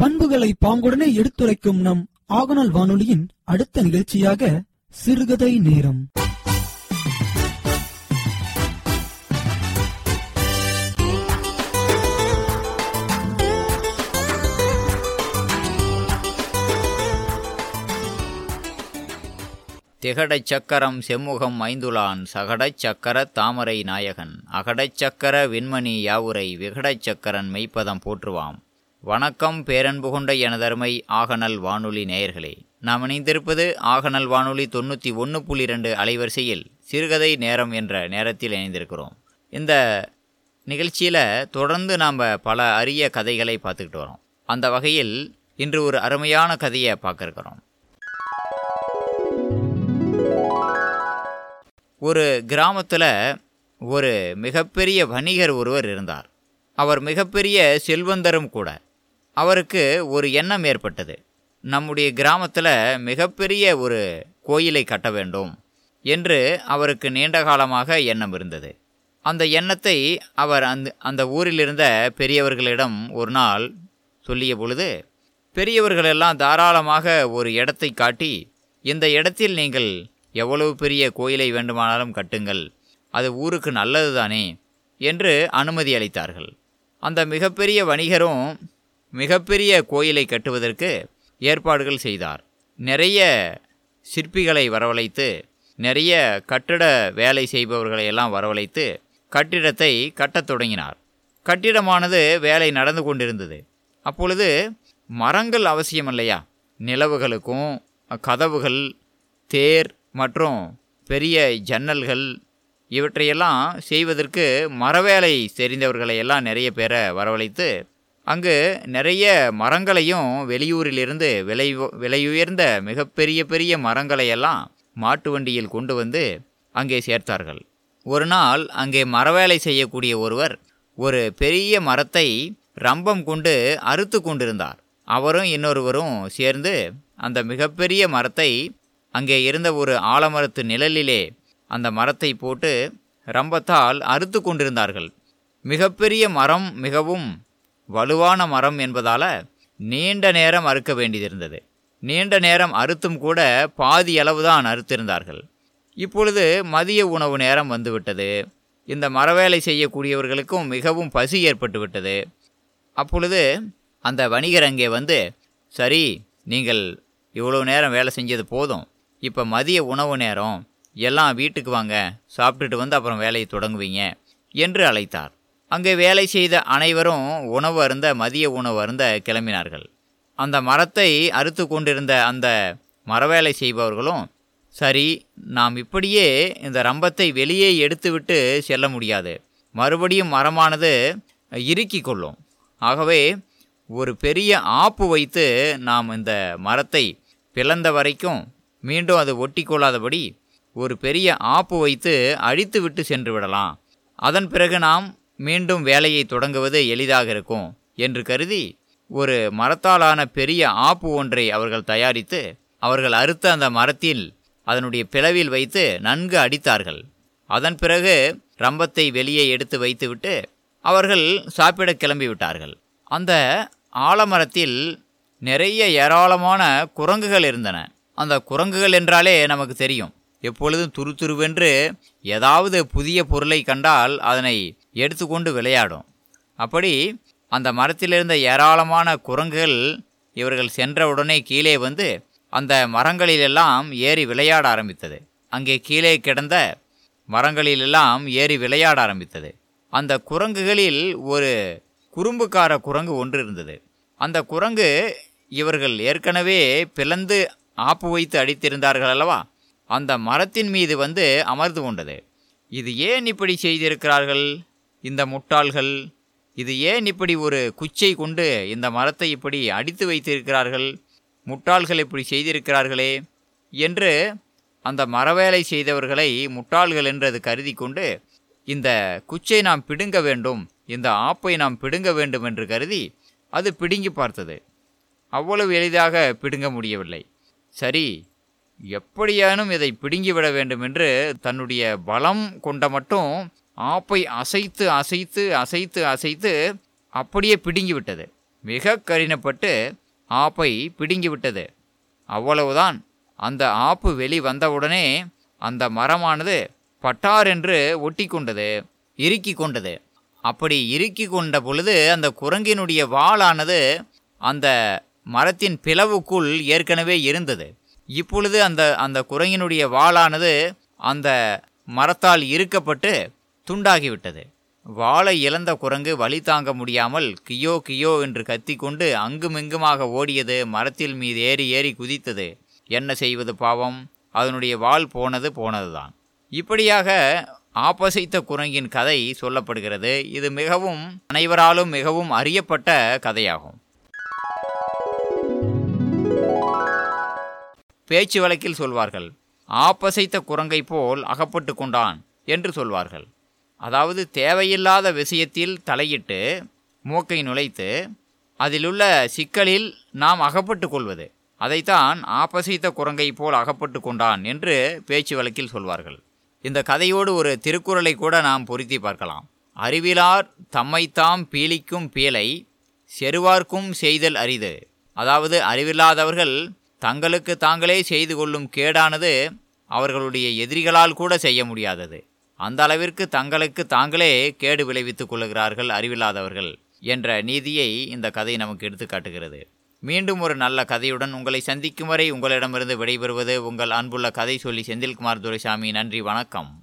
பண்புகளை பாங்குடனே எடுத்துரைக்கும் நம் ஆகநாள் வானொலியின் அடுத்த நிகழ்ச்சியாக சிறுகதை நேரம். திகடச் சக்கரம் செம்முகம் ஐந்துலான் சகடச் சக்கர தாமரை நாயகன். அகடச் சக்கர விண்மணி யாவுரை விகடச் சக்கரன் மெய்ப்பதம் போற்றுவாம். வணக்கம் பேரன்பு கொண்ட எனதருமை ஆகநல் வானொலி நேயர்களே. நாம் இணைந்திருப்பது ஆகநல் வானொலி தொண்ணூற்றி ஒன்று புள்ளி ரெண்டு அலைவரிசையில் சிறுகதை நேரம் என்ற நேரத்தில் இணைந்திருக்கிறோம். இந்த நிகழ்ச்சியில் தொடர்ந்து நாம் பல அரிய கதைகளை பார்த்துக்கிட்டு வரோம். அந்த வகையில் இன்று ஒரு அருமையான கதையை பார்க்குறோம் ஒரு கிராமத்தில் ஒரு மிகப்பெரிய வணிகர் ஒருவர் இருந்தார். அவர் மிகப்பெரிய செல்வந்தரும் கூட. அவருக்கு ஒரு எண்ணம் ஏற்பட்டது. நம்முடைய கிராமத்தில் மிகப்பெரிய ஒரு கோயிலை கட்ட வேண்டும் என்று அவருக்கு நீண்ட காலமாக எண்ணம் இருந்தது. அந்த எண்ணத்தை அவர் அந்த அந்த ஊரில் இருந்த பெரியவர்களிடம் ஒரு நாள் சொல்லிய பொழுது பெரியவர்களெல்லாம் தாராளமாக ஒரு இடத்தை காட்டி இந்த இடத்தில் நீங்கள் எவ்வளவு பெரிய கோயிலை வேண்டுமானாலும் கட்டுங்கள். அது ஊருக்கு நல்லது தானே என்று அனுமதி அளித்தார்கள். அந்த மிகப்பெரிய வணிகரும் மிகப்பெரிய கோயிலை கட்டுவதற்கு ஏற்பாடுகள் செய்தார். நிறைய சிற்பிகளை வரவழைத்து நிறைய கட்டிட வேலை செய்பவர்களை எல்லாம் வரவழைத்து கட்டிடத்தை கட்டத் தொடங்கினார். கட்டிடமானது வேலை நடந்து கொண்டிருந்தது. அப்பொழுது மரங்கள் அவசியம் இல்லையா நிலவுகளுக்கும் கதவுகள் தேர் மற்றும் பெரிய ஜன்னல்கள் இவற்றையெல்லாம் செய்வதற்கு மரவேலை தெரிந்தவர்களை எல்லாம் நிறைய பேரை வரவழைத்து அங்கு நிறைய மரங்களையும் வெளியூரிலிருந்து விலை விலையுயர்ந்த மிகப்பெரிய பெரிய மரங்களையெல்லாம் மாட்டு வண்டியில் கொண்டு வந்து அங்கே சேர்த்தார்கள். ஒரு நாள் அங்கே மரவேலை செய்யக்கூடிய ஒருவர் ஒரு பெரிய மரத்தை ரம்பம் கொண்டு அறுத்து கொண்டிருந்தார். அவரும் இன்னொருவரும் சேர்ந்து அந்த மிகப்பெரிய மரத்தை அங்கே இருந்த ஒரு ஆலமரத்து நிழலிலே அந்த மரத்தை போட்டு ரம்பத்தால் அறுத்து கொண்டிருந்தார்கள். மிகப்பெரிய மரம் மிகவும் வலுவான மரம் என்பதால் நீண்ட நேரம் அறுக்க வேண்டியிருந்தது. நீண்ட நேரம் அறுத்தும் கூட பாதி அளவுதான் அறுத்திருந்தார்கள். இப்பொழுது மதிய உணவு நேரம் வந்துவிட்டது. இந்த மரவேலை செய்யக்கூடியவர்களுக்கும் மிகவும் பசி ஏற்பட்டுவிட்டது. அப்பொழுது அந்த வணிகர் அங்கே வந்து சரி நீங்கள் இவ்வளோ நேரம் வேலை செஞ்சது போதும். இப்போ மதிய உணவு நேரம். எல்லாம் வீட்டுக்கு வாங்க. சாப்பிட்டுட்டு வந்து அப்புறம் வேலையை தொடங்குவீங்க. என்று அழைத்தார். அங்கே வேலை செய்த அனைவரும் உணவு அருந்த மதிய உணவு அருந்த கிளம்பினார்கள். அந்த மரத்தை அறுத்து கொண்டிருந்த அந்த மரவேலை செய்பவர்களும் சரி நாம் இப்படியே இந்த ரம்பத்தை வெளியே எடுத்துவிட்டு செல்ல முடியாது. மறுபடியும் மரமானது இறுக்கி கொள்ளும். ஆகவே ஒரு பெரிய ஆப்பு வைத்து நாம் இந்த மரத்தை பிளந்த வரைக்கும் மீண்டும் அது ஒட்டி கொள்ளாதபடி ஒரு பெரிய ஆப்பு வைத்து அழித்து விட்டு சென்று விடலாம். அதன் பிறகு நாம் மீண்டும் வேலையை தொடங்குவது எளிதாக இருக்கும் என்று கருதி ஒரு மரத்தாலான பெரிய ஆப்பு ஒன்றை அவர்கள் தயாரித்து அவர்கள் அறுத்த அந்த மரத்தில் அதனுடைய பிளவில் வைத்து நன்கு அடித்தார்கள். அதன் பிறகு ரம்பத்தை வெளியே எடுத்து வைத்துவிட்டு அவர்கள் சாப்பிட கிளம்பிவிட்டார்கள். அந்த ஆலமரத்தில் நிறைய ஏராளமான குரங்குகள் இருந்தன. அந்த குரங்குகள் என்றாலே நமக்கு தெரியும். எப்பொழுதும் துரு துருவென்று ஏதாவது புதிய பொருளை கண்டால் அதனை எடுத்துக்கொண்டு விளையாடும். அப்படி அந்த மரத்திலிருந்த ஏராளமான குரங்குகள் இவர்கள் சென்றவுடனே கீழே வந்து அந்த மரங்களிலெல்லாம் ஏறி விளையாட ஆரம்பித்தது. அங்கே கீழே கிடந்த மரங்களிலெல்லாம் ஏறி விளையாட ஆரம்பித்தது. அந்த குரங்குகளில் ஒரு குறும்புக்கார குரங்கு ஒன்று இருந்தது. அந்த குரங்கு இவர்கள் ஏற்கனவே பிளந்து ஆப்பு வைத்து அடித்திருந்தார்கள் அல்லவா? அந்த மரத்தின் மீது வந்து அமர்ந்து கொண்டது. இது ஏன் இப்படி செய்திருக்கிறார்கள்? இந்த முட்டாள்கள். இது ஏன் இப்படி ஒரு குச்சை கொண்டு இந்த மரத்தை இப்படி அடித்து வைத்திருக்கிறார்கள்? முட்டாள்கள் இப்படி செய்திருக்கிறார்களே என்று அந்த மரவேலை செய்தவர்களை முட்டாள்கள் என்றது கருதி கொண்டு இந்த குச்சை நாம் பிடுங்க வேண்டும் இந்த ஆப்பை நாம் பிடுங்க வேண்டும் என்று கருதி அது பிடுங்கி பார்த்தது. அவ்வளவு எளிதாக பிடுங்க முடியவில்லை. சரி எப்படியானும் இதை பிடுங்கிவிட வேண்டும் என்று தன்னுடைய பலம் கொண்ட மட்டும் ஆப்பை அசைத்து அசைத்து அசைத்து அசைத்து அப்படியே பிடுங்கி விட்டது மிக கரினப்பட்டு ஆப்பை பிடுங்கிவிட்டது. அவ்வளவுதான். அந்த ஆப்பு வெளி வந்தவுடனே அந்த மரமானது பட்டார் என்று ஒட்டி கொண்டது இறுக்கி கொண்டது. அப்படி இறுக்கி கொண்ட பொழுது அந்த குரங்கினுடைய வாளானது அந்த மரத்தின் பிளவுக்குள் ஏற்கனவே இருந்தது. இப்பொழுது அந்த அந்த குரங்கினுடைய வாளானது அந்த மரத்தால் இறுக்கப்பட்டு துண்டாகிவிட்டது. வாளை இழந்த குரங்கு வழி தாங்க முடியாமல் கியோ கியோ என்று கத்திக்கொண்டு அங்குமிங்குமாக ஓடியது மரத்தில் மீது ஏறி ஏறி குதித்தது. என்ன செய்வது பாவம்? அதனுடைய வாள் போனது போனதுதான். இப்படியாக ஆப்பசைத்த குரங்கின் கதை சொல்லப்படுகிறது. இது மிகவும் அனைவராலும் மிகவும் அறியப்பட்ட கதையாகும். பேச்சு வழக்கில் சொல்வார்கள் ஆப்பசைத்த குரங்கை போல் அகப்பட்டு கொண்டான் என்று சொல்வார்கள். அதாவது தேவையில்லாத விஷயத்தில் தலையிட்டு மூக்கை நுழைத்து அதிலுள்ள சிக்கலில் நாம் அகப்பட்டு கொள்வது. அதைத்தான் ஆப்பசைத்த குரங்கை போல் அகப்பட்டு கொண்டான் என்று பேச்சு வழக்கில் சொல்வார்கள். இந்த கதையோடு ஒரு திருக்குறளை கூட நாம் பொருத்தி பார்க்கலாம். அறிவிலார் தம்மைத்தாம் பீலிக்கும் பீலை செருவார்க்கும் செய்தல் அரிது அதாவது அறிவில்லாதவர்கள் தங்களுக்கு தாங்களே செய்து கொள்ளும் கேடானது அவர்களுடைய எதிரிகளால் கூட செய்ய முடியாதது. அந்த அளவிற்கு தங்களுக்கு தாங்களே கேடு விளைவித்துக் கொள்ளுகிறார்கள் அறிவில்லாதவர்கள் என்ற நீதியை இந்த கதை நமக்கு எடுத்து காட்டுகிறது. மீண்டும் ஒரு நல்ல கதையுடன் உங்களை சந்திக்கும் வரை உங்களிடமிருந்து விடைபெறுவது உங்கள் அன்புள்ள கதை சொல்லி செந்தில்குமார் துரைசாமி. நன்றி வணக்கம்.